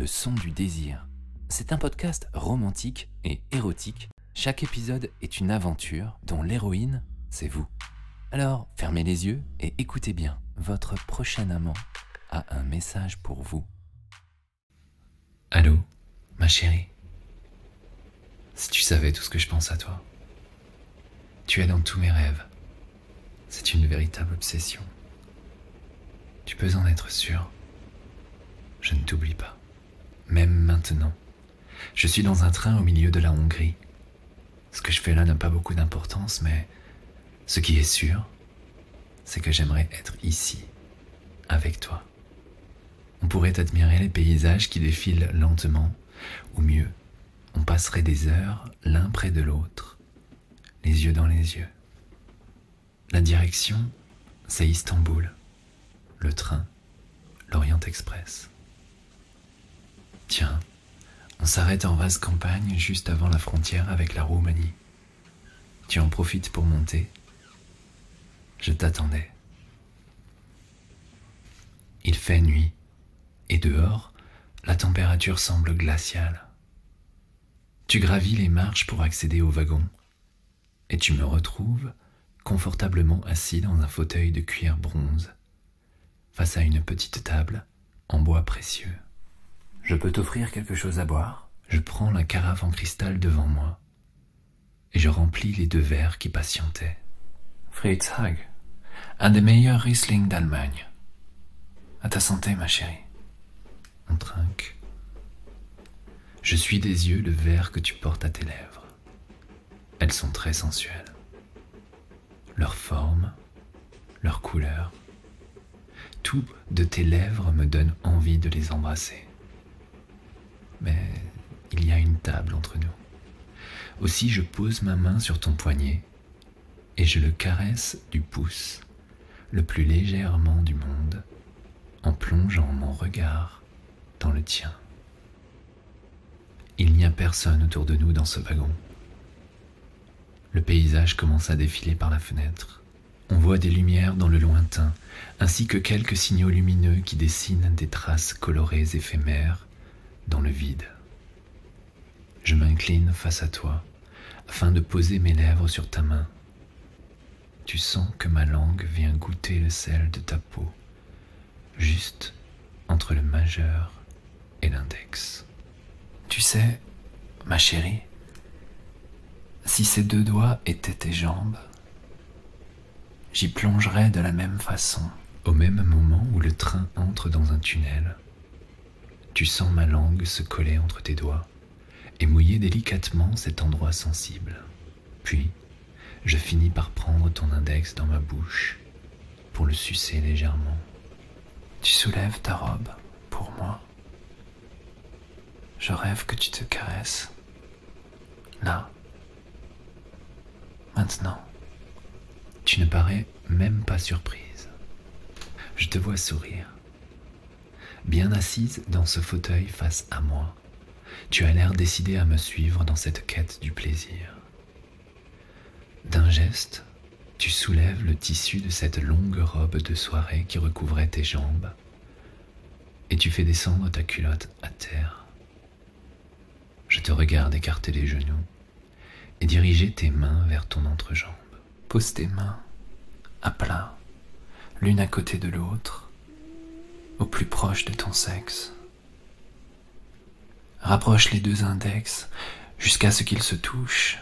Le son du désir. C'est un podcast romantique et érotique. Chaque épisode est une aventure dont l'héroïne, c'est vous. Alors, fermez les yeux et écoutez bien. Votre prochain amant a un message pour vous. Allô, ma chérie. Si tu savais tout ce que je pense à toi. Tu es dans tous mes rêves. C'est une véritable obsession. Tu peux en être sûr. Je ne t'oublie pas. Même maintenant. Je suis dans un train au milieu de la Hongrie. Ce que je fais là n'a pas beaucoup d'importance, mais ce qui est sûr, c'est que j'aimerais être ici, avec toi. On pourrait admirer les paysages qui défilent lentement, ou mieux, on passerait des heures l'un près de l'autre, les yeux dans les yeux. La direction, c'est Istanbul. Le train, l'Orient Express. Tiens, on s'arrête en vaste campagne juste avant la frontière avec la Roumanie. Tu en profites pour monter? Je t'attendais. Il fait nuit, et dehors, la température semble glaciale. Tu gravis les marches pour accéder au wagon, et tu me retrouves confortablement assis dans un fauteuil de cuir bronze, face à une petite table en bois précieux. Je peux t'offrir quelque chose à boire? Je prends la carafe en cristal devant moi et je remplis les deux verres qui patientaient. Fritz Hag, un des meilleurs Riesling d'Allemagne. À ta santé, ma chérie. On trinque. Je suis des yeux le verre que tu portes à tes lèvres. Elles sont très sensuelles. Leur forme, leur couleur, tout de tes lèvres me donne envie de les embrasser mais il y a une table entre nous. Aussi je pose ma main sur ton poignet et je le caresse du pouce, le plus légèrement du monde, en plongeant mon regard dans le tien. Il n'y a personne autour de nous dans ce wagon. Le paysage commence à défiler par la fenêtre. On voit des lumières dans le lointain, ainsi que quelques signaux lumineux qui dessinent des traces colorées éphémères dans le vide. Je m'incline face à toi afin de poser mes lèvres sur ta main. Tu sens que ma langue vient goûter le sel de ta peau, juste entre le majeur et l'index. Tu sais, ma chérie, si ces deux doigts étaient tes jambes, j'y plongerais de la même façon, au même moment où le train entre dans un tunnel. Tu sens ma langue se coller entre tes doigts et mouiller délicatement cet endroit sensible. Puis, je finis par prendre ton index dans ma bouche pour le sucer légèrement. Tu soulèves ta robe pour moi. Je rêve que tu te caresses. Là. Maintenant. Tu ne parais même pas surprise. Je te vois sourire bien assise dans ce fauteuil face à moi. Tu as l'air décidé à me suivre dans cette quête du plaisir. D'un geste, tu soulèves le tissu de cette longue robe de soirée qui recouvrait tes jambes et tu fais descendre ta culotte à terre. Je te regarde écarter les genoux et diriger tes mains vers ton entrejambe. Pose tes mains à plat, l'une à côté de l'autre, au plus proche de ton sexe. Rapproche les deux index jusqu'à ce qu'ils se touchent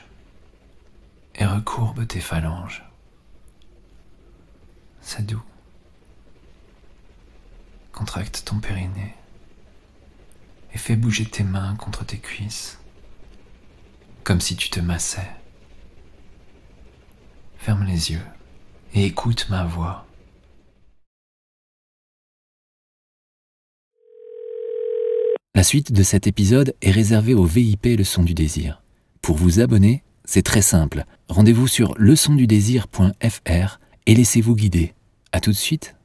et recourbe tes phalanges. C'est doux. Contracte ton périnée et fais bouger tes mains contre tes cuisses, comme si tu te massais. Ferme les yeux et écoute ma voix. La suite de cet épisode est réservée au VIP Leçon du désir. Pour vous abonner, c'est très simple. Rendez-vous sur leçondudésir.fr et laissez-vous guider. À tout de suite.